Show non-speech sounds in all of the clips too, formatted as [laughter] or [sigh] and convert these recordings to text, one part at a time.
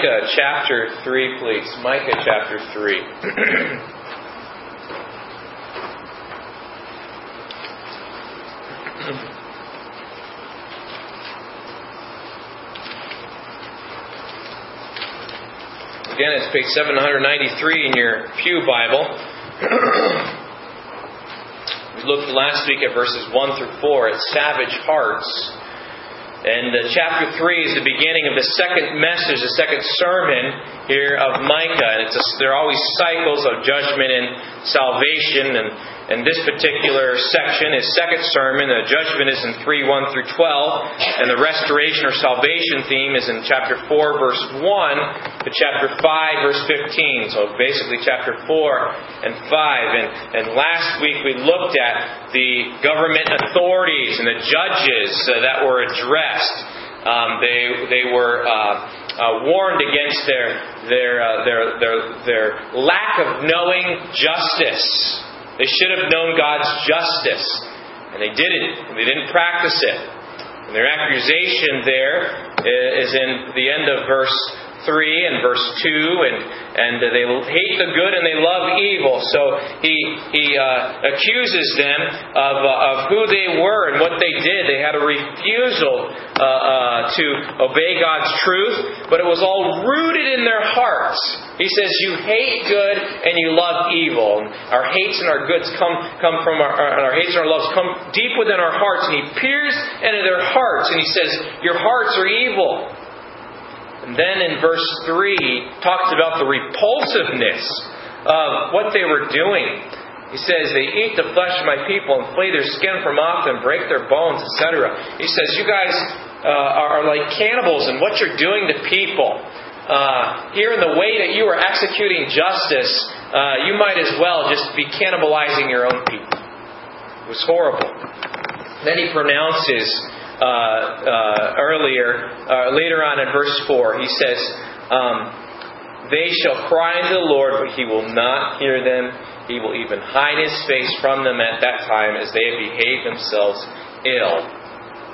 Micah chapter 3, please. Micah chapter 3. [clears throat] Again, it's page 793 in your Pew Bible. [clears throat] we looked last week at verses 1 through 4 at savage hearts. And uh, chapter 3 is the beginning of the second message, the second sermon here of Micah. And it's a, there are always cycles of judgment and salvation. And in this particular section, his second sermon, the judgment is in 3 1 through 12, and the restoration or salvation theme is in chapter 4, verse 1 to chapter 5, verse 15. So basically, chapter 4 and 5. And, and last week we looked at the government authorities and the judges uh, that were addressed. Um, they, they were. Uh, uh, warned against their their, uh, their their their lack of knowing justice. They should have known God's justice, and they didn't. They didn't practice it. And their accusation there is in the end of verse 3 and verse 2, and, and they hate the good and they love evil. So he, he uh, accuses them of, uh, of who they were and what they did. They had a refusal uh, uh, to obey God's truth, but it was all rooted in their hearts. He says, You hate good and you love evil. And our hates and our goods come, come from our, our hates and our loves come deep within our hearts. And he peers into their hearts and he says, Your hearts are evil. And then in verse 3, talks about the repulsiveness of what they were doing. He says, They eat the flesh of my people and flay their skin from off them, break their bones, etc. He says, You guys uh, are like cannibals in what you're doing to people. Uh, here in the way that you are executing justice, uh, you might as well just be cannibalizing your own people. It was horrible. Then he pronounces uh, uh, earlier, uh, later on in verse 4, he says, um, They shall cry unto the Lord, but he will not hear them. He will even hide his face from them at that time as they have behaved themselves ill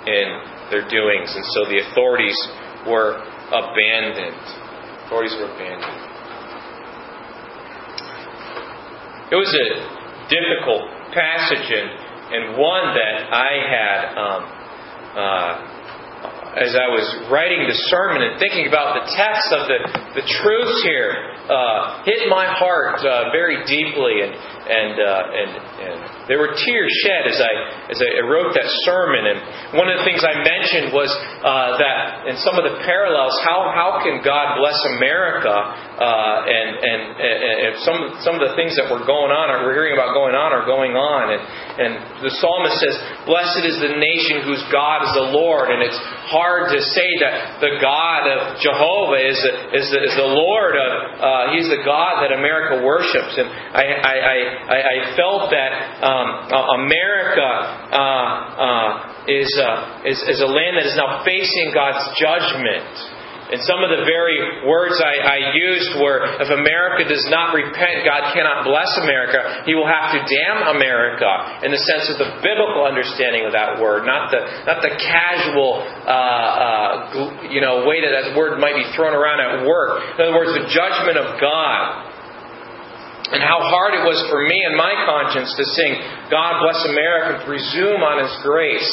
in their doings. And so the authorities were abandoned. Authorities were abandoned. It was a difficult passage and, and one that I had um, uh, as I was writing the sermon and thinking about the text of the, the truths here, uh, hit my heart uh, very deeply, and and, uh, and and there were tears shed as I as I wrote that sermon. And one of the things I mentioned was uh, that in some of the parallels, how how can God bless America, uh, and, and and some some of the things that were going on, or we're hearing about going on, are going on, and and the psalmist says, "Blessed is the nation whose God is the Lord," and it's hard to say that the God of Jehovah is the, is the, is the Lord of, uh, He's the God that America worships. And I, I, I, I felt that um, America uh, uh, is, uh, is, is a land that is now facing God's judgment. And some of the very words I, I, used were if America does not repent, God cannot bless America. He will have to damn America in the sense of the biblical understanding of that word, not the, not the casual uh, uh, you know, way that that word might be thrown around at work. In other words, the judgment of God. And how hard it was for me and my conscience to sing, God bless America, presume on His grace.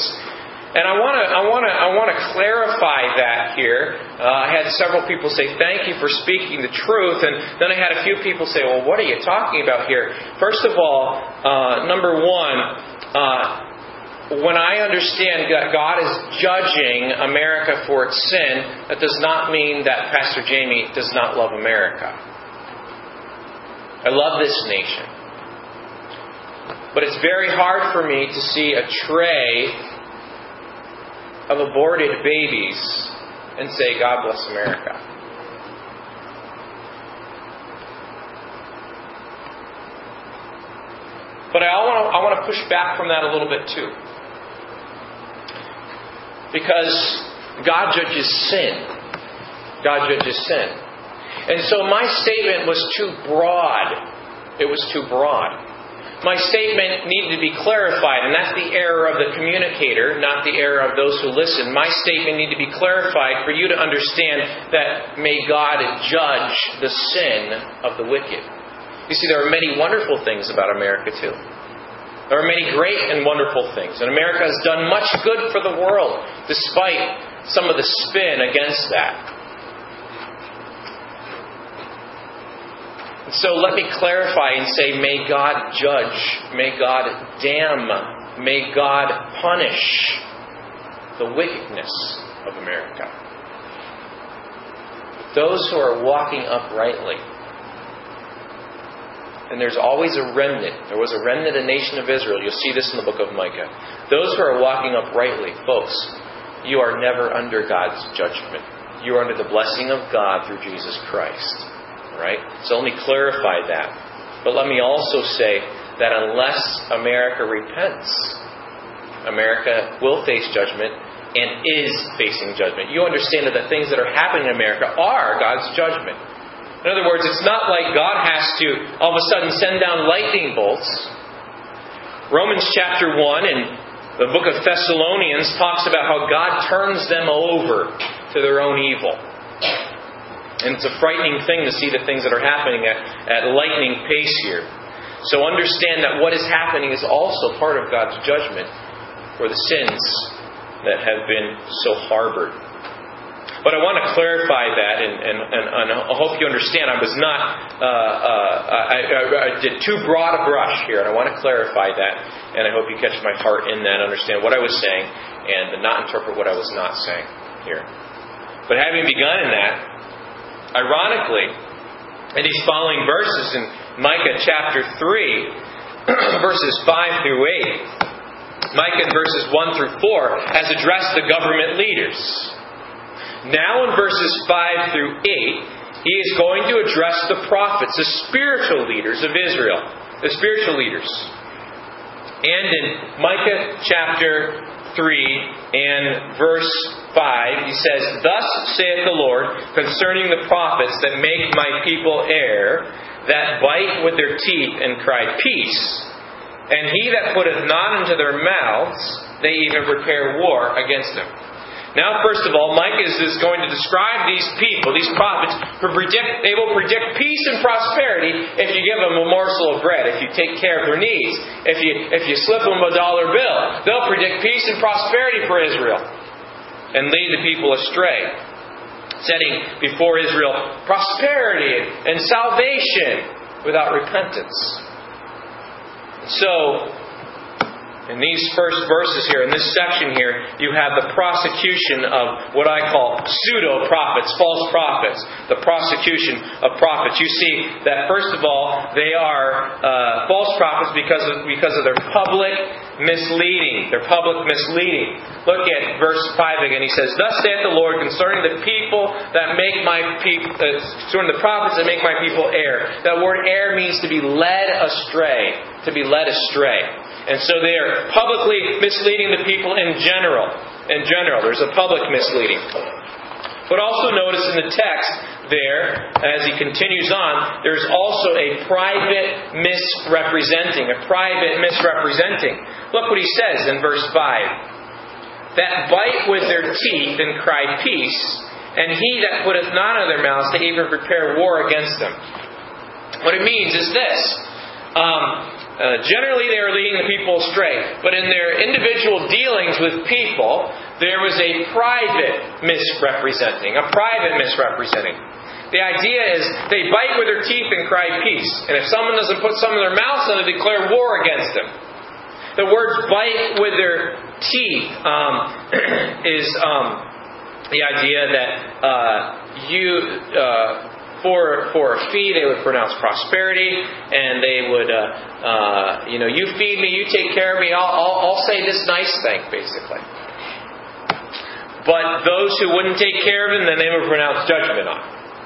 And I want to I want to I want to clarify that here. Uh, I had several people say thank you for speaking the truth, and then I had a few people say, well, what are you talking about here? First of all, uh, number one. Uh, when I understand that God is judging America for its sin, that does not mean that Pastor Jamie does not love America. I love this nation. But it's very hard for me to see a tray of aborted babies and say, God bless America. But I want, to, I want to push back from that a little bit too. Because God judges sin. God judges sin. And so my statement was too broad. It was too broad. My statement needed to be clarified, and that's the error of the communicator, not the error of those who listen. My statement needed to be clarified for you to understand that may God judge the sin of the wicked. You see, there are many wonderful things about America, too. There are many great and wonderful things, and America has done much good for the world, despite some of the spin against that. So let me clarify and say, may God judge, may God damn, may God punish the wickedness of America. Those who are walking uprightly, and there's always a remnant. There was a remnant, a nation of Israel. You'll see this in the book of Micah. Those who are walking uprightly, folks, you are never under God's judgment. You are under the blessing of God through Jesus Christ. Right? So let me clarify that. But let me also say that unless America repents, America will face judgment and is facing judgment. You understand that the things that are happening in America are God's judgment. In other words, it's not like God has to all of a sudden send down lightning bolts. Romans chapter 1 and the book of Thessalonians talks about how God turns them over to their own evil. And it's a frightening thing to see the things that are happening at, at lightning pace here. So understand that what is happening is also part of God's judgment for the sins that have been so harbored. But I want to clarify that, and, and, and, and I hope you understand. I was not, uh, uh, I, I, did too broad a brush here, and I want to clarify that, and I hope you catch my heart in that, understand what I was saying, and not interpret what I was not saying here. But having begun in that, Ironically, in these following verses in Micah chapter 3, [clears throat] verses 5 through 8, Micah verses 1 through 4 has addressed the government leaders. Now in verses 5 through 8, he is going to address the prophets, the spiritual leaders of Israel, the spiritual leaders. And in Micah chapter 3 and verse 5, he says, Thus saith the Lord concerning the prophets that make my people err, that bite with their teeth and cry, Peace. And he that putteth not into their mouths, they even prepare war against them. Now, first of all, Micah is going to describe these people, these prophets, who predict, they will predict peace and prosperity if you give them a morsel of bread, if you take care of their needs, if you, if you slip them a dollar bill. They'll predict peace and prosperity for Israel and lead the people astray, setting before Israel prosperity and salvation without repentance. So, in these first verses here, in this section here, you have the prosecution of what I call pseudo prophets, false prophets. The prosecution of prophets. You see that, first of all, they are uh, false prophets because of, because of their public misleading. Their public misleading. Look at verse 5 again. He says, Thus saith the Lord concerning the people that make my people, uh, concerning the prophets that make my people err. That word err means to be led astray. To be led astray. And so they are publicly misleading the people in general. In general, there's a public misleading. But also notice in the text there, as he continues on, there's also a private misrepresenting. A private misrepresenting. Look what he says in verse 5. That bite with their teeth and cry peace, and he that putteth not in their mouths to even prepare war against them. What it means is this. Um, uh, generally, they are leading the people astray. But in their individual dealings with people, there was a private misrepresenting, a private misrepresenting. The idea is they bite with their teeth and cry peace. And if someone doesn't put some in their mouth, then they declare war against them. The words bite with their teeth um, [clears throat] is um, the idea that uh, you. Uh, for, for a fee, they would pronounce prosperity, and they would, uh, uh, you know, you feed me, you take care of me, I'll, I'll, I'll say this nice thing, basically. But those who wouldn't take care of him, then they would pronounce judgment on.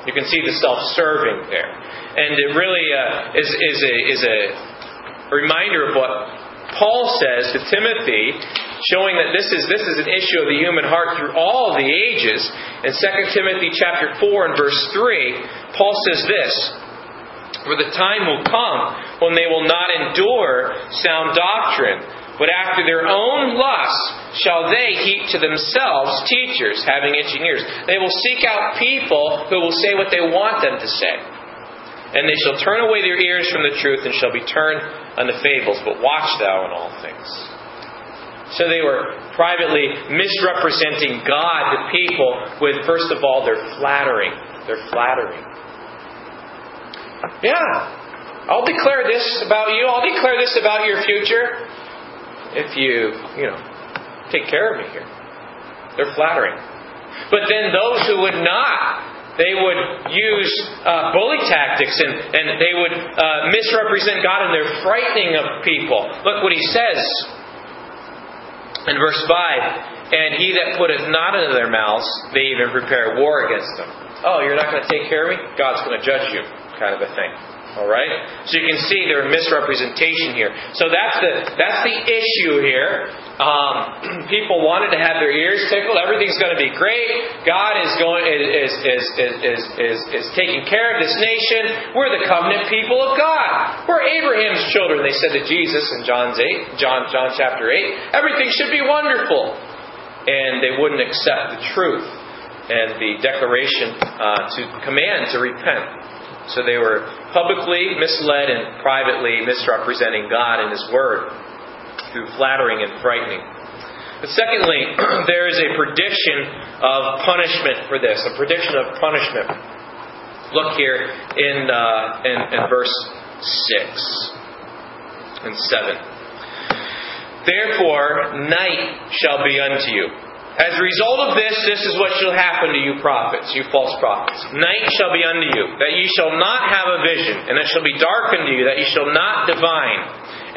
You can see the self-serving there, and it really uh, is is a is a reminder of what Paul says to Timothy showing that this is, this is an issue of the human heart through all the ages. In 2 Timothy chapter 4 and verse 3, Paul says this, For the time will come when they will not endure sound doctrine. But after their own lusts shall they heap to themselves teachers having itching ears. They will seek out people who will say what they want them to say. And they shall turn away their ears from the truth and shall be turned unto fables. But watch thou in all things. So they were privately misrepresenting God to people with, first of all, their flattering. Their flattering. Yeah, I'll declare this about you. I'll declare this about your future if you, you know, take care of me here. They're flattering. But then those who would not, they would use uh, bully tactics and, and they would uh, misrepresent God and they're frightening of people. Look what he says in verse 5 And he that putteth not into their mouths, they even prepare war against them. Oh, you're not going to take care of me? God's going to judge you, kind of a thing. All right? So you can see there's misrepresentation here. So that's the that's the issue here. Um, [clears throat] people wanted to have their ears tickled. Everything's going to be great. God is going is is, is is is is taking care of this nation. We're the covenant people of God. We're Abraham's children. They said to Jesus in John's eight, John John chapter eight. Everything should be wonderful, and they wouldn't accept the truth and the declaration uh, to command to repent. So they were publicly misled and privately misrepresenting God and His Word through flattering and frightening. But secondly, [clears throat] there is a prediction of punishment for this, a prediction of punishment. Look here in, uh, in, in verse 6 and 7. Therefore, night shall be unto you as a result of this, this is what shall happen to you prophets, you false prophets. Night shall be unto you, that ye shall not have a vision, and it shall be dark unto you, that ye shall not divine.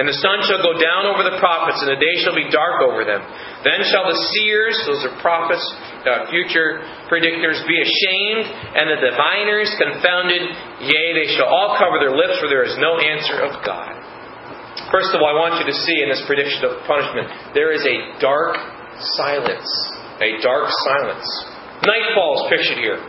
And the sun shall go down over the prophets, and the day shall be dark over them. Then shall the seers, those are prophets, uh, future predictors, be ashamed, and the diviners confounded. Yea, they shall all cover their lips, for there is no answer of God. First of all, I want you to see in this prediction of punishment, there is a dark silence, a dark silence. Nightfall is pictured here.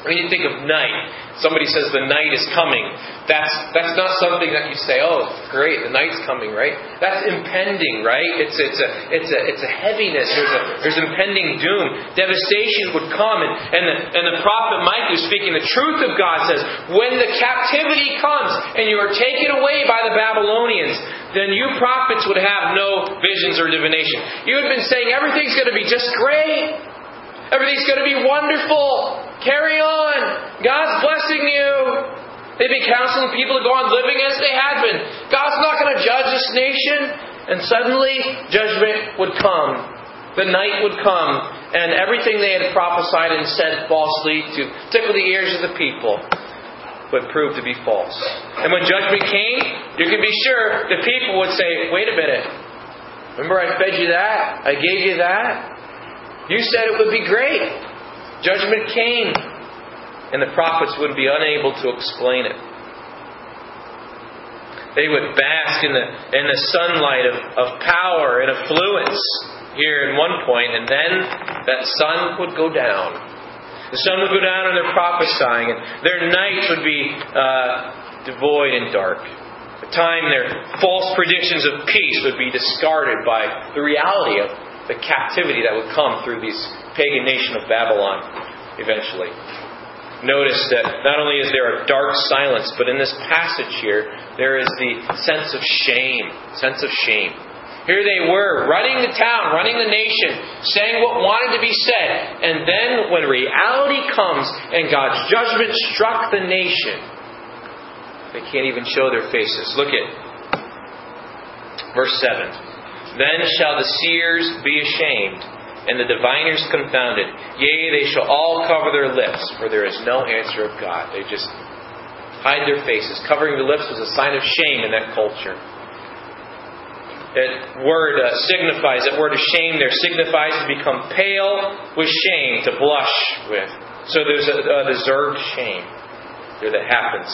When you think of night, somebody says the night is coming. That's that's not something that you say, "Oh, great, the night's coming," right? That's impending, right? It's it's a it's a it's a heaviness. There's a there's impending doom. Devastation would come, and and the, and the prophet Micah, speaking the truth of God, says, "When the captivity comes and you are taken away by the Babylonians, then you prophets would have no visions or divination. You had been saying everything's going to be just great." Everything's going to be wonderful. Carry on. God's blessing you. They've been counseling people to go on living as they had been. God's not going to judge this nation. And suddenly, judgment would come. The night would come, and everything they had prophesied and said falsely to tickle the ears of the people would prove to be false. And when judgment came, you can be sure the people would say, Wait a minute. Remember, I fed you that? I gave you that? You said it would be great. Judgment came, and the prophets would be unable to explain it. They would bask in the, in the sunlight of, of power and affluence here in one point, and then that sun would go down. The sun would go down, and they're prophesying, and their nights would be uh, devoid and dark. The time their false predictions of peace would be discarded by the reality of the captivity that would come through this pagan nation of Babylon eventually. Notice that not only is there a dark silence, but in this passage here, there is the sense of shame. Sense of shame. Here they were, running the town, running the nation, saying what wanted to be said. And then when reality comes and God's judgment struck the nation, they can't even show their faces. Look at verse 7. Then shall the seers be ashamed, and the diviners confounded. Yea, they shall all cover their lips, for there is no answer of God. They just hide their faces. Covering the lips was a sign of shame in that culture. That word uh, signifies, that word of shame there signifies to become pale with shame, to blush with. So there's a, a deserved shame here that happens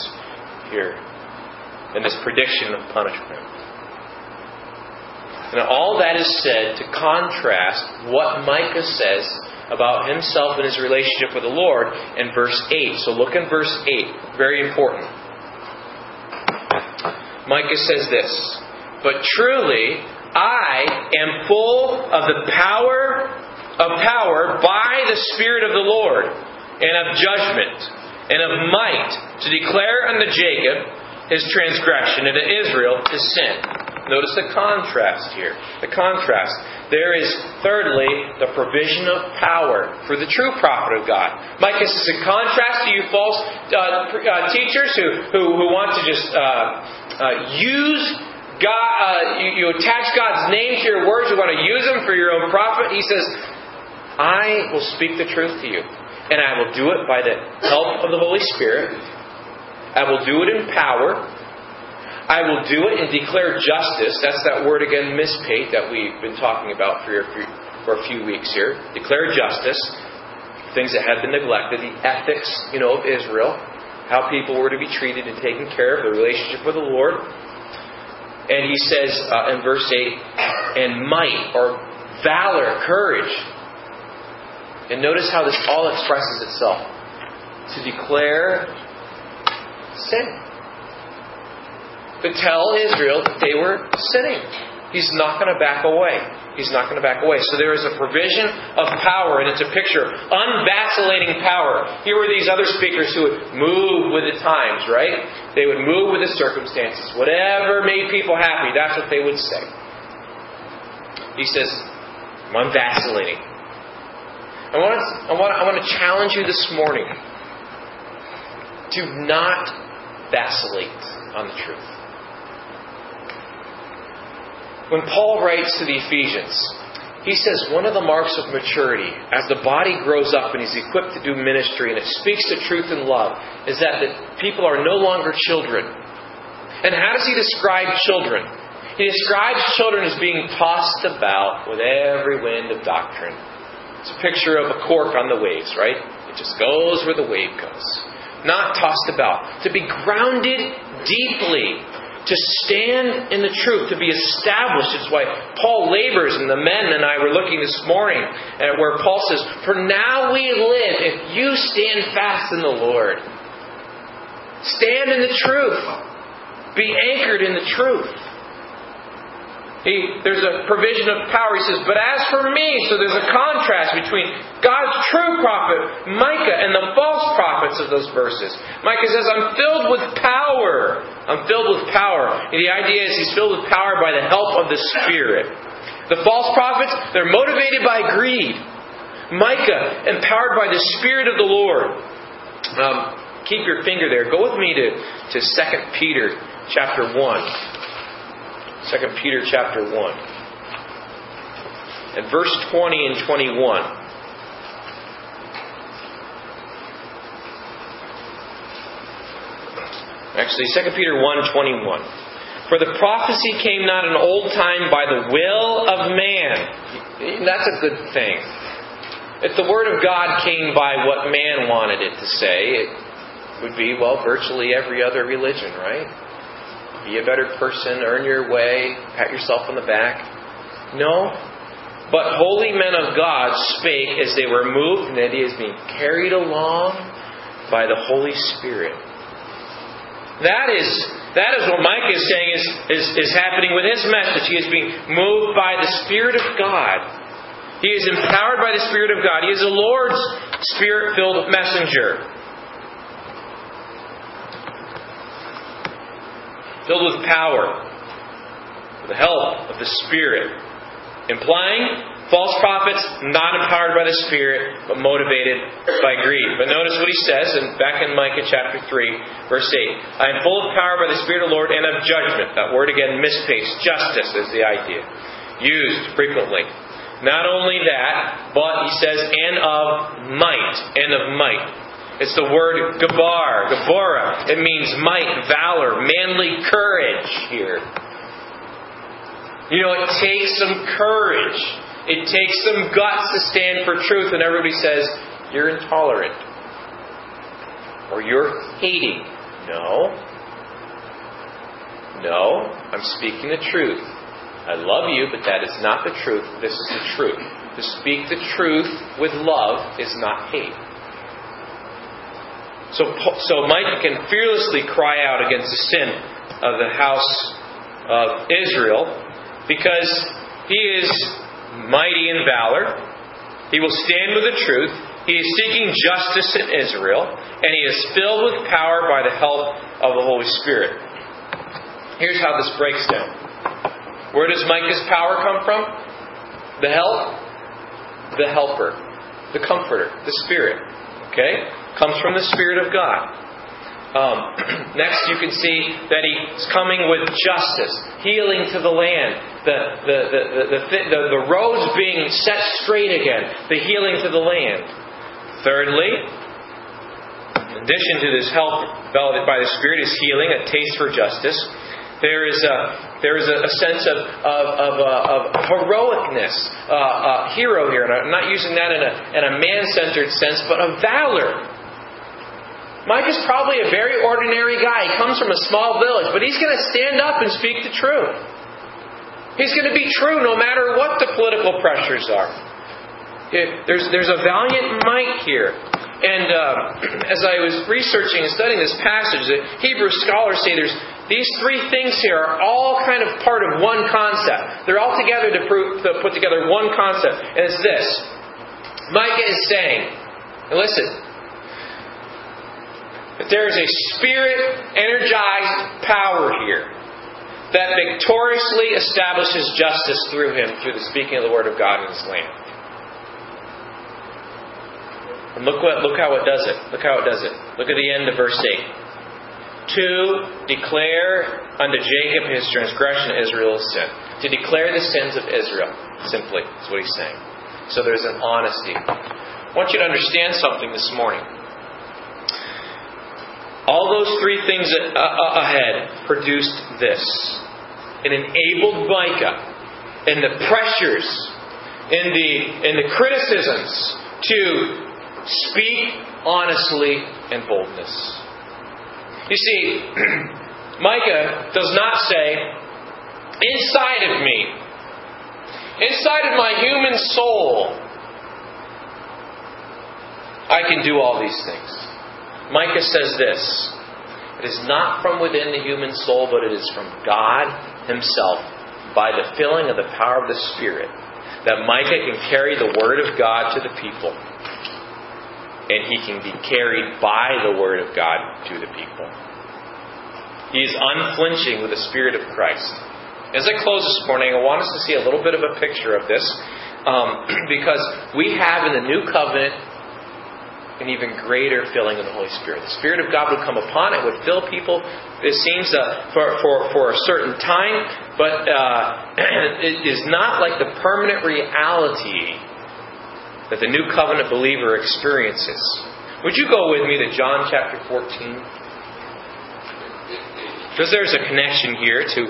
here in this prediction of punishment. And all that is said to contrast what Micah says about himself and his relationship with the Lord in verse 8. So look in verse 8. Very important. Micah says this But truly, I am full of the power of power by the Spirit of the Lord, and of judgment, and of might, to declare unto Jacob his transgression, and to Israel his sin. Notice the contrast here. The contrast. There is, thirdly, the provision of power for the true prophet of God. Micah is in contrast to you false uh, uh, teachers who, who, who, want to just uh, uh use God, uh, you, you attach God's name to your words, you want to use them for your own profit. He says, I will speak the truth to you. And I will do it by the help of the Holy Spirit. I will do it in power. I will do it and declare justice. That's that word again, mishpat, that we've been talking about for, for a few weeks here. Declare justice. Things that have been neglected, the ethics, you know, of Israel, how people were to be treated and taken care of, the relationship with the Lord. And he says uh, in verse 8, and might or valor, courage. And notice how this all expresses itself to declare sin. To tell Israel that they were sinning. He's not going to back away. He's not going to back away. So there is a provision of power, and it's a picture unvacillating power. Here were these other speakers who would move with the times, right? They would move with the circumstances. Whatever made people happy, that's what they would say. He says, I'm unvacillating. I want, to, I, want, I want to challenge you this morning. Do not vacillate on the truth. When Paul writes to the Ephesians, he says one of the marks of maturity, as the body grows up and is equipped to do ministry and it speaks the truth in love, is that the people are no longer children. And how does he describe children? He describes children as being tossed about with every wind of doctrine. It's a picture of a cork on the waves, right? It just goes where the wave goes. Not tossed about. To be grounded deeply to stand in the truth, to be established. It's why Paul labors, and the men and I were looking this morning at where Paul says, For now we live if you stand fast in the Lord. Stand in the truth. Be anchored in the truth. He, there's a provision of power. He says, But as for me, so there's a contrast between God's true prophet, Micah, and the false prophets of those verses. Micah says, I'm filled with power. I'm filled with power. And the idea is he's filled with power by the help of the Spirit. The false prophets, they're motivated by greed. Micah, empowered by the Spirit of the Lord. Um, keep your finger there. Go with me to, to 2 Peter chapter 1. 2 Peter chapter 1. And verse 20 and 21. Actually, 2 Peter 1:21. For the prophecy came not in old time by the will of man. That's a good thing. If the word of God came by what man wanted it to say, it would be, well, virtually every other religion, right? Be a better person, earn your way, pat yourself on the back. No. But holy men of God spake as they were moved, and that he is being carried along by the Holy Spirit. That is that is what Micah is saying is, is, is happening with his message. He is being moved by the Spirit of God. He is empowered by the Spirit of God. He is the Lord's Spirit filled messenger. Filled with power, with the help of the Spirit. Implying false prophets not empowered by the Spirit, but motivated by greed. But notice what he says in, back in Micah chapter 3, verse 8. I am full of power by the Spirit of the Lord and of judgment. That word again, mishpat. Justice is the idea. Used frequently. Not only that, but he says, and of might. And of might. It's the word gabar, gabora. It means might, valor, manly courage here. You know, it takes some courage. It takes some guts to stand for truth, and everybody says, you're intolerant. Or you're hating. No. No, I'm speaking the truth. I love you, but that is not the truth. This is the truth. To speak the truth with love is not hate. So, so Micah can fearlessly cry out against the sin of the house of Israel because he is mighty in valor. He will stand with the truth. He is seeking justice in Israel, and he is filled with power by the help of the Holy Spirit. Here's how this breaks down. Where does Micah's power come from? The help, the helper, the comforter, the Spirit. Okay? Comes from the Spirit of God. Um, [clears throat] next, you can see that he's coming with justice, healing to the land, the, the, the, the, the, the roads being set straight again, the healing to the land. Thirdly, in addition to this help developed by the Spirit, is healing, a taste for justice. There is a, there is a, a sense of, of, of, uh, of heroicness, uh, uh, hero here. And I'm not using that in a, in a man centered sense, but of valor. Micah is probably a very ordinary guy. He comes from a small village, but he's going to stand up and speak the truth. He's going to be true no matter what the political pressures are. There's, there's a valiant Micah here. And uh, [clears throat] as I was researching and studying this passage, the Hebrew scholars say there's these three things here are all kind of part of one concept. They're all together to, prove, to put together one concept, and it's this. Micah is saying, listen, that there is a spirit energized power here that victoriously establishes justice through him through the speaking of the word of God in his land. And look what look how it does it. Look how it does it. Look at the end of verse 8. To declare unto Jacob his transgression, Israel's sin. To declare the sins of Israel, simply, is what he's saying. So there's an honesty. I want you to understand something this morning. All those three things ahead produced this. It enabled Micah in the pressures, in the, in the criticisms, to speak honestly and boldness. You see, [clears throat] Micah does not say, inside of me, inside of my human soul, I can do all these things. Micah says this It is not from within the human soul, but it is from God Himself, by the filling of the power of the Spirit, that Micah can carry the Word of God to the people. And he can be carried by the Word of God to the people. He is unflinching with the Spirit of Christ. As I close this morning, I want us to see a little bit of a picture of this um, [clears throat] because we have in the New Covenant an even greater filling of the Holy Spirit. The Spirit of God would come upon it, would fill people. It seems uh, for, for, for a certain time, but uh, [clears throat] it is not like the permanent reality that the new covenant believer experiences. Would you go with me to John chapter 14? Because there's a connection here to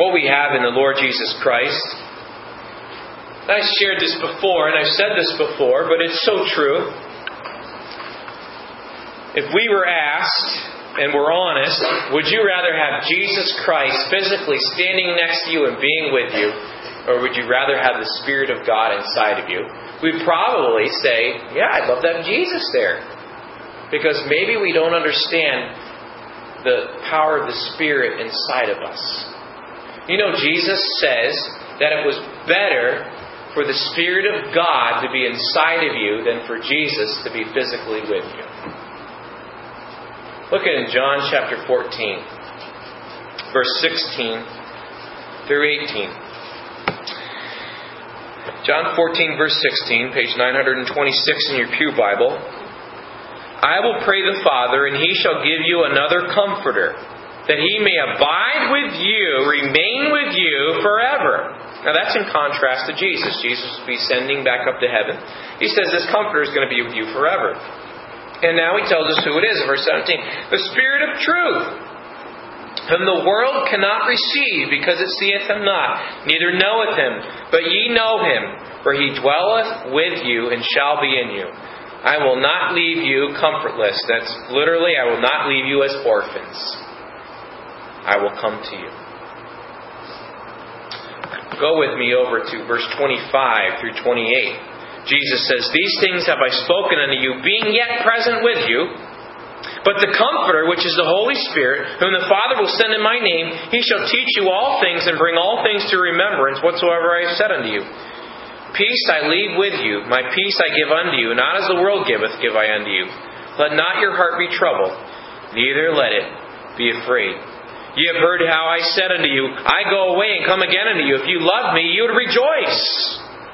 what we have in the Lord Jesus Christ. I shared this before, and I've said this before, but it's so true. If we were asked, and we're honest, would you rather have Jesus Christ physically standing next to you and being with you, or would you rather have the Spirit of God inside of you? We'd probably say, yeah, I'd love to have Jesus there. Because maybe we don't understand the power of the Spirit inside of us. You know, Jesus says that it was better for the Spirit of God to be inside of you than for Jesus to be physically with you. Look at in John chapter 14, verse 16 through 18. John 14, verse 16, page 926 in your Pew Bible. I will pray the Father, and he shall give you another comforter, that he may abide with you, remain with you forever. Now that's in contrast to Jesus. Jesus will be sending back up to heaven. He says this comforter is going to be with you forever. And now he tells us who it is, verse 17. The Spirit of truth, whom the world cannot receive, because it seeth him not, neither knoweth him. But ye know him, for he dwelleth with you and shall be in you. I will not leave you comfortless. That's literally, I will not leave you as orphans. I will come to you. Go with me over to verse 25 through 28. Jesus says, These things have I spoken unto you, being yet present with you. But the Comforter, which is the Holy Spirit, whom the Father will send in my name, he shall teach you all things and bring all things to remembrance whatsoever I have said unto you. Peace I leave with you, my peace I give unto you, not as the world giveth, give I unto you. Let not your heart be troubled, neither let it be afraid. Ye have heard how I said unto you, I go away and come again unto you. If you love me, you would rejoice.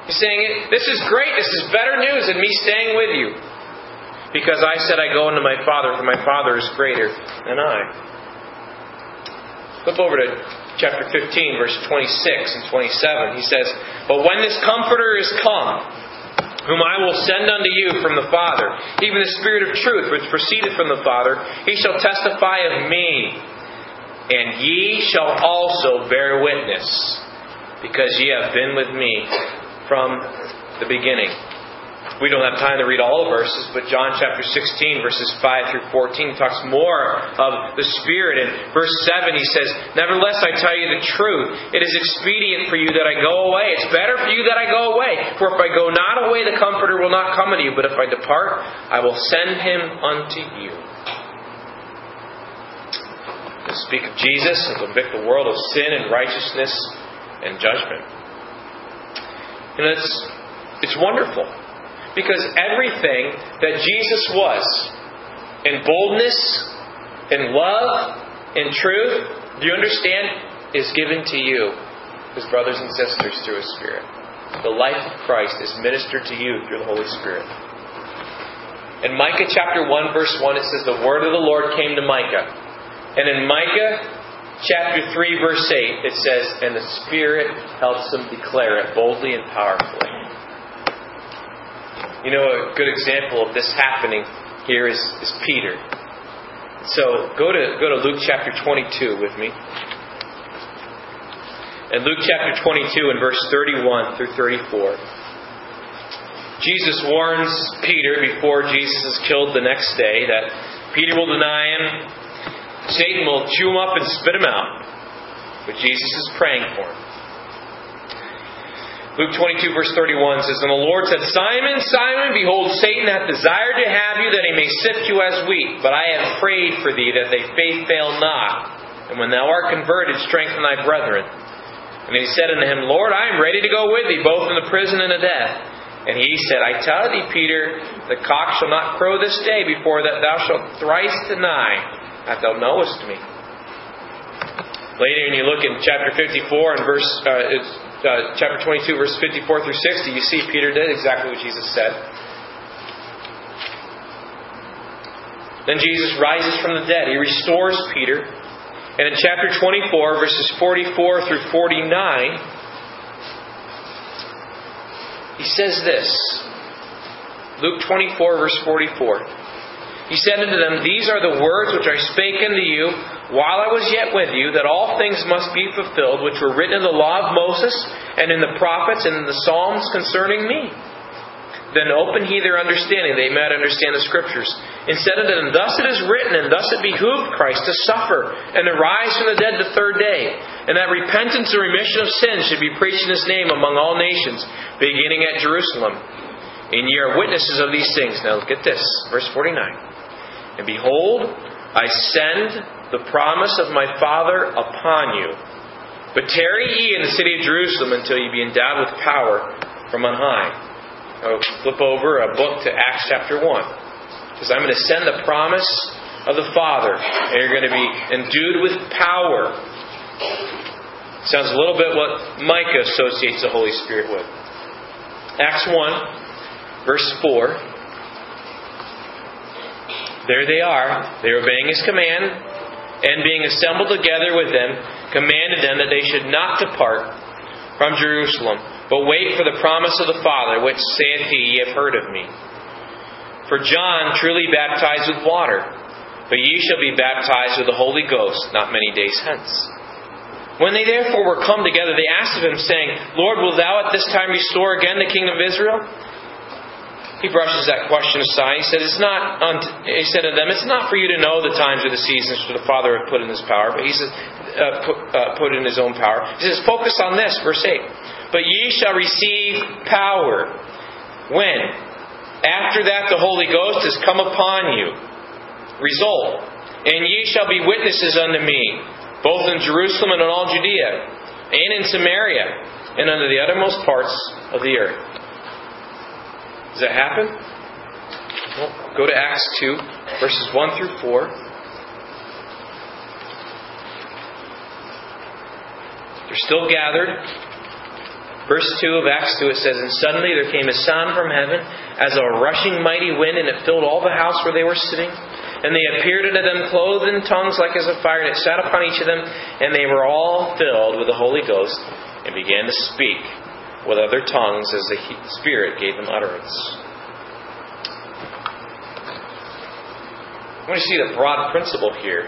He's saying, This is great, this is better news than me staying with you because I said I go unto my Father, for my Father is greater than I. Flip over to chapter 15, verse 26 and 27. He says, But when this Comforter is come, whom I will send unto you from the Father, even the Spirit of truth which proceedeth from the Father, he shall testify of me, and ye shall also bear witness, because ye have been with me from the beginning. We don't have time to read all the verses, but John chapter 16, verses 5 through 14, talks more of the Spirit. In verse 7, he says, Nevertheless, I tell you the truth. It is expedient for you that I go away. It's better for you that I go away. For if I go not away, the Comforter will not come unto you. But if I depart, I will send him unto you. To speak of Jesus and convict the world of sin and righteousness and judgment. And it's, it's wonderful. Because everything that Jesus was, in boldness, in love, in truth, do you understand, is given to you, his brothers and sisters, through his Spirit. The life of Christ is ministered to you through the Holy Spirit. In Micah chapter 1, verse 1, it says, The word of the Lord came to Micah. And in Micah chapter 3, verse 8, it says, And the Spirit helps them declare it boldly and powerfully. You know, a good example of this happening here is, is Peter. So go to go to Luke chapter 22 with me. In Luke chapter 22 and verse 31 through 34. Jesus warns Peter before Jesus is killed the next day that Peter will deny him, Satan will chew him up and spit him out. But Jesus is praying for him. Luke 22, verse 31 says, And the Lord said, Simon, Simon, behold, Satan hath desired to have you that he may sift you as wheat. But I have prayed for thee that thy faith fail not. And when thou art converted, strengthen thy brethren. And he said unto him, Lord, I am ready to go with thee, both in the prison and the death. And he said, I tell thee, Peter, the cock shall not crow this day before that thou shalt thrice deny that thou knowest me. Later, when you look in chapter 54 and verse, uh, uh, chapter 22, verse 54 through 60, you see Peter did exactly what Jesus said. Then Jesus rises from the dead. He restores Peter. And in chapter 24, verses 44 through 49, he says this Luke 24, verse 44. He said unto them, These are the words which I spake unto you while I was yet with you, that all things must be fulfilled which were written in the law of Moses, and in the prophets, and in the Psalms concerning me. Then open he their understanding, they might understand the Scriptures. And said unto them, Thus it is written, and thus it behooved Christ to suffer, and to rise from the dead the third day, and that repentance and remission of sins should be preached in his name among all nations, beginning at Jerusalem. And ye are witnesses of these things. Now look at this, verse 49. And behold, I send the promise of my Father upon you. But tarry ye in the city of Jerusalem until ye be endowed with power from on high. I'll flip over a book to Acts chapter 1. Because I'm going to send the promise of the Father, and you're going to be endued with power. Sounds a little bit what Micah associates the Holy Spirit with. Acts 1, verse 4. There they are. They obeying his command, and being assembled together with them, commanded them that they should not depart from Jerusalem, but wait for the promise of the Father, which saith he, Ye have heard of me. For John truly baptized with water, but ye shall be baptized with the Holy Ghost not many days hence. When they therefore were come together, they asked of him, saying, Lord, wilt thou at this time restore again the kingdom of Israel? He brushes that question aside. He said, "It's not." he said to them, "It's not for you to know the times or the seasons which the Father hath put in His power, but He says, uh, put, uh, put in His own power." He says, "Focus on this, verse eight. But ye shall receive power when, after that, the Holy Ghost has come upon you, result. And ye shall be witnesses unto me, both in Jerusalem and in all Judea, and in Samaria, and unto the uttermost parts of the earth. Does that happen? Well, go to Acts 2, verses 1 through 4. They're still gathered. Verse 2 of Acts 2, it says, And suddenly there came a sound from heaven as a rushing mighty wind, and it filled all the house where they were sitting. And they appeared unto them clothed in tongues like as of fire, and it sat upon each of them, and they were all filled with the Holy Ghost, and began to speak with other tongues as the Spirit gave them utterance. I want to see the broad principle here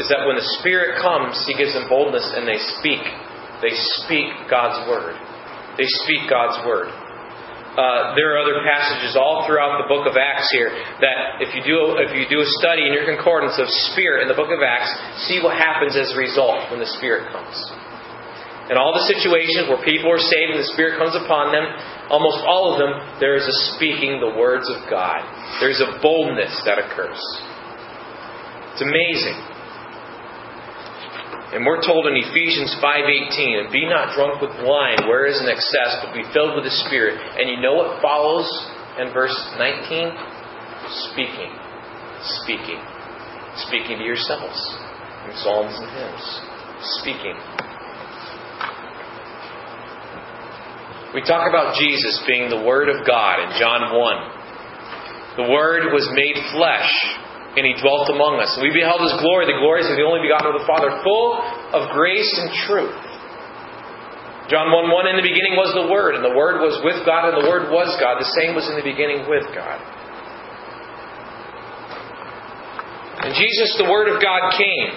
is that when the Spirit comes, He gives them boldness and they speak. They speak God's Word. They speak God's Word. Uh, there are other passages all throughout the book of Acts here that if you do if you do a study in your concordance of Spirit in the book of Acts, see what happens as a result when the Spirit comes. In all the situations where people are saved and the Spirit comes upon them, almost all of them, there is a speaking the words of God. There's a boldness that occurs. It's amazing. And we're told in Ephesians 5:18, "And be not drunk with wine, where is an excess, but be filled with the Spirit." And you know what follows in verse 19? Speaking, speaking, speaking to yourselves in psalms and hymns, speaking. We talk about Jesus being the Word of God in John 1. The Word was made flesh and he dwelt among us. And we beheld his glory, the glories of the only begotten of the Father, full of grace and truth. John 1 1 In the beginning was the Word, and the Word was with God, and the Word was God. The same was in the beginning with God. And Jesus, the Word of God, came.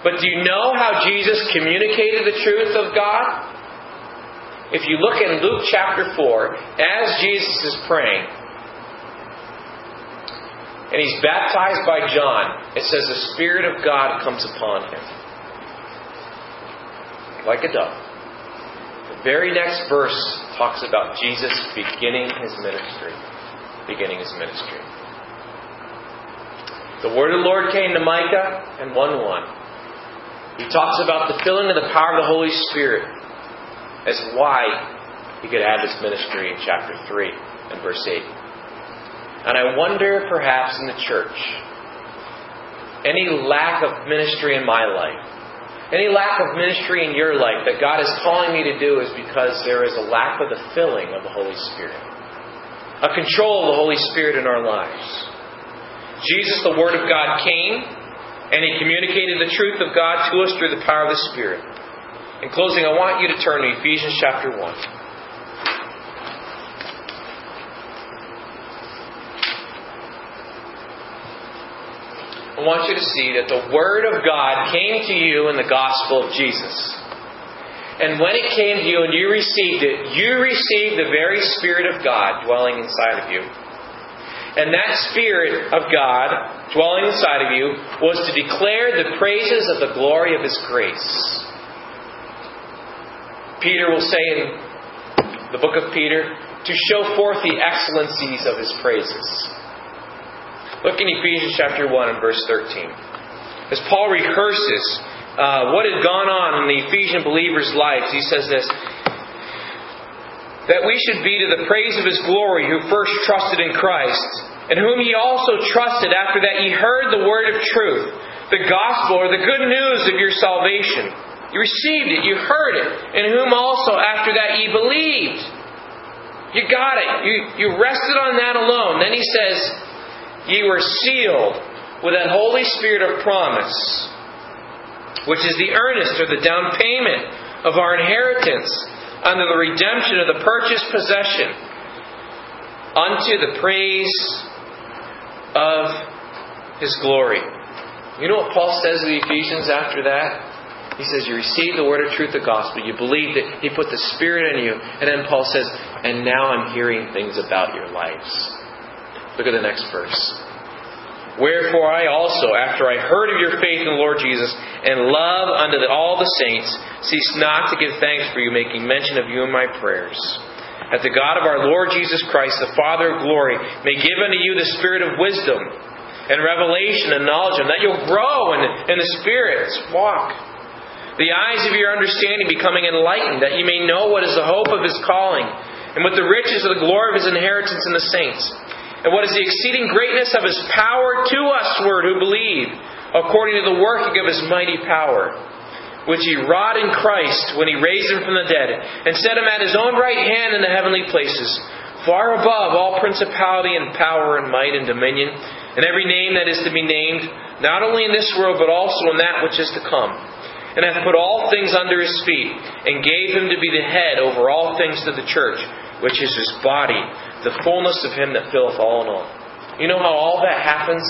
But do you know how Jesus communicated the truth of God? If you look in Luke chapter 4, as Jesus is praying, and he's baptized by John, it says the Spirit of God comes upon him. Like a dove. The very next verse talks about Jesus beginning his ministry. Beginning his ministry. The word of the Lord came to Micah and 1 1. He talks about the filling of the power of the Holy Spirit as why he could have this ministry in chapter 3 and verse 8. And I wonder, perhaps in the church, any lack of ministry in my life, any lack of ministry in your life that God is calling me to do is because there is a lack of the filling of the Holy Spirit, a control of the Holy Spirit in our lives. Jesus, the Word of God, came and He communicated the truth of God to us through the power of the Spirit. In closing, I want you to turn to Ephesians chapter 1. I want you to see that the Word of God came to you in the gospel of Jesus. And when it came to you and you received it, you received the very Spirit of God dwelling inside of you. And that Spirit of God dwelling inside of you was to declare the praises of the glory of His grace. Peter will say in the book of Peter, to show forth the excellencies of His praises. Look in Ephesians chapter 1 and verse 13. As Paul rehearses uh, what had gone on in the Ephesian believers' lives, he says this that we should be to the praise of his glory who first trusted in Christ, and whom ye also trusted after that ye heard the word of truth, the gospel or the good news of your salvation. You received it, you heard it, in whom also after that ye believed. You got it. You, you rested on that alone. Then he says, ye were sealed with that Holy Spirit of promise, which is the earnest or the down payment of our inheritance under the redemption of the purchased possession unto the praise of his glory. You know what Paul says to the Ephesians after that? He says, You received the word of truth, the gospel. You believed it. He put the Spirit in you. And then Paul says, And now I'm hearing things about your lives. Look at the next verse. Wherefore I also, after I heard of your faith in the Lord Jesus and love unto the, all the saints, cease not to give thanks for you, making mention of you in my prayers. That the God of our Lord Jesus Christ, the Father of glory, may give unto you the spirit of wisdom and revelation and knowledge, and that you'll grow in, in the Spirit's walk. The eyes of your understanding becoming enlightened, that you may know what is the hope of his calling, and what the riches of the glory of his inheritance in the saints, and what is the exceeding greatness of his power to usward who believe, according to the working of his mighty power which he wrought in Christ when he raised him from the dead, and set him at his own right hand in the heavenly places, far above all principality and power and might and dominion, and every name that is to be named, not only in this world, but also in that which is to come. And hath put all things under his feet, and gave him to be the head over all things to the church, which is his body, the fullness of him that filleth all in all. You know how all that happens?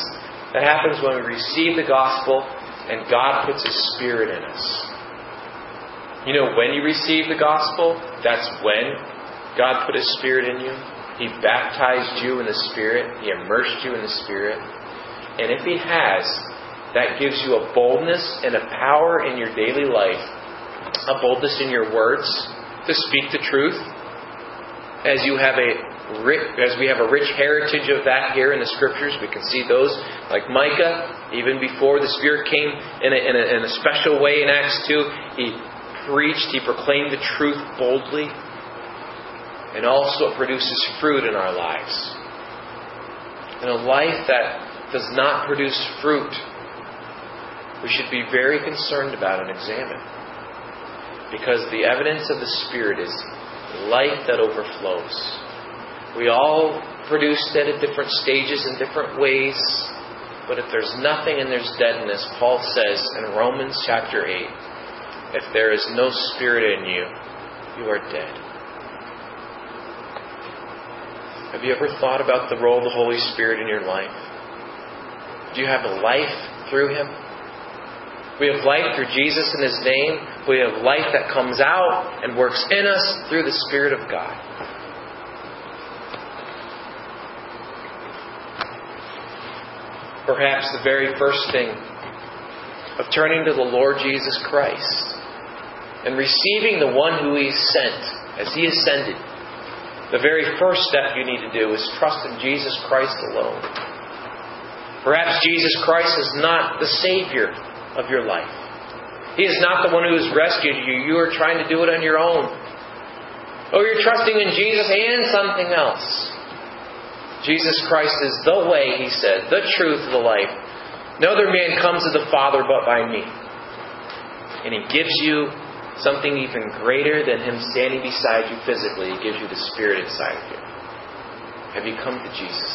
That happens when we receive the gospel and God puts His Spirit in us. You know when you receive the gospel? That's when God put His Spirit in you. He baptized you in the Spirit, He immersed you in the Spirit. And if He has, that gives you a boldness and a power in your daily life, a boldness in your words to speak the truth. As you have a as we have a rich heritage of that here in the scriptures, we can see those like Micah, even before the Spirit came in a, in a, in a special way in Acts 2, he preached, he proclaimed the truth boldly, and also it produces fruit in our lives. In a life that does not produce fruit, we should be very concerned about and examine. Because the evidence of the Spirit is life that overflows. We all produced it at different stages in different ways. But if there's nothing and there's deadness, Paul says in Romans chapter 8, if there is no spirit in you, you are dead. Have you ever thought about the role of the Holy Spirit in your life? Do you have a life through Him? We have life through Jesus in His name. We have life that comes out and works in us through the Spirit of God. perhaps the very first thing of turning to the Lord Jesus Christ and receiving the one who He sent as He ascended. The very first step you need to do is trust in Jesus Christ alone. Perhaps Jesus Christ is not the Savior of your life. He is not the one who has rescued you. You are trying to do it on your own. Oh, you're trusting in Jesus and something else. Jesus Christ is the way, he said, the truth, the life. No other man comes to the Father but by me. And he gives you something even greater than him standing beside you physically. He gives you the Spirit inside of you. Have you come to Jesus?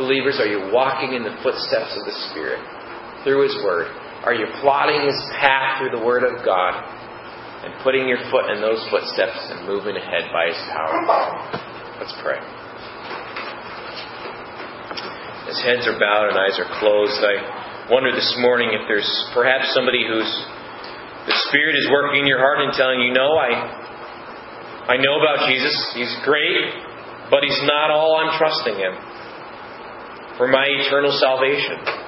Believers, are you walking in the footsteps of the Spirit through His Word? Are you plotting His path through the Word of God and putting your foot in those footsteps and moving ahead by His power? Let's pray. As heads are bowed and eyes are closed, I wonder this morning if there's perhaps somebody who's the Spirit is working in your heart and telling you, no, I, I know about Jesus. He's great, but He's not all I'm trusting Him for my eternal salvation.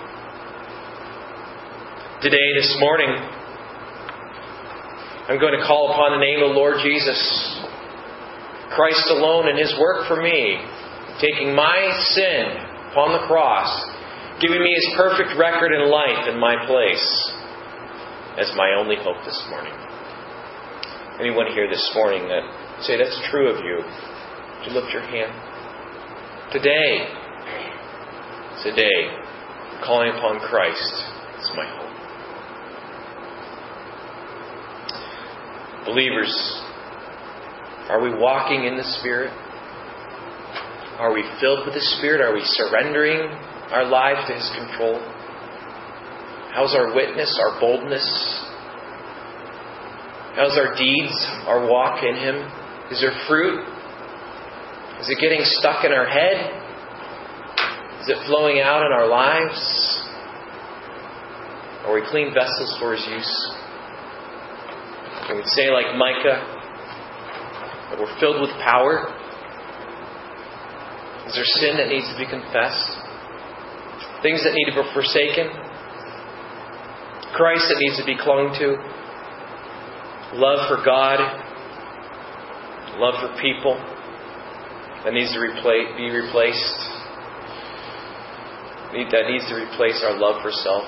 Today, this morning, I'm going to call upon the name of the Lord Jesus Christ alone and His work for me, taking my sin upon the cross, giving me His perfect record in life in my place as my only hope this morning. Anyone here this morning that say that's true of you? Would you lift your hand? Today, today, calling upon Christ is my hope. Believers, are we walking in the Spirit? Are we filled with the Spirit? Are we surrendering our lives to His control? How's our witness, our boldness? How's our deeds, our walk in Him? Is there fruit? Is it getting stuck in our head? Is it flowing out in our lives? Are we clean vessels for His use? We say, like Micah, that we're filled with power? Is there sin that needs to be confessed? Things that need to be forsaken? Christ that needs to be clung to? Love for God? Love for people that needs to be replaced? that needs to replace our love for self.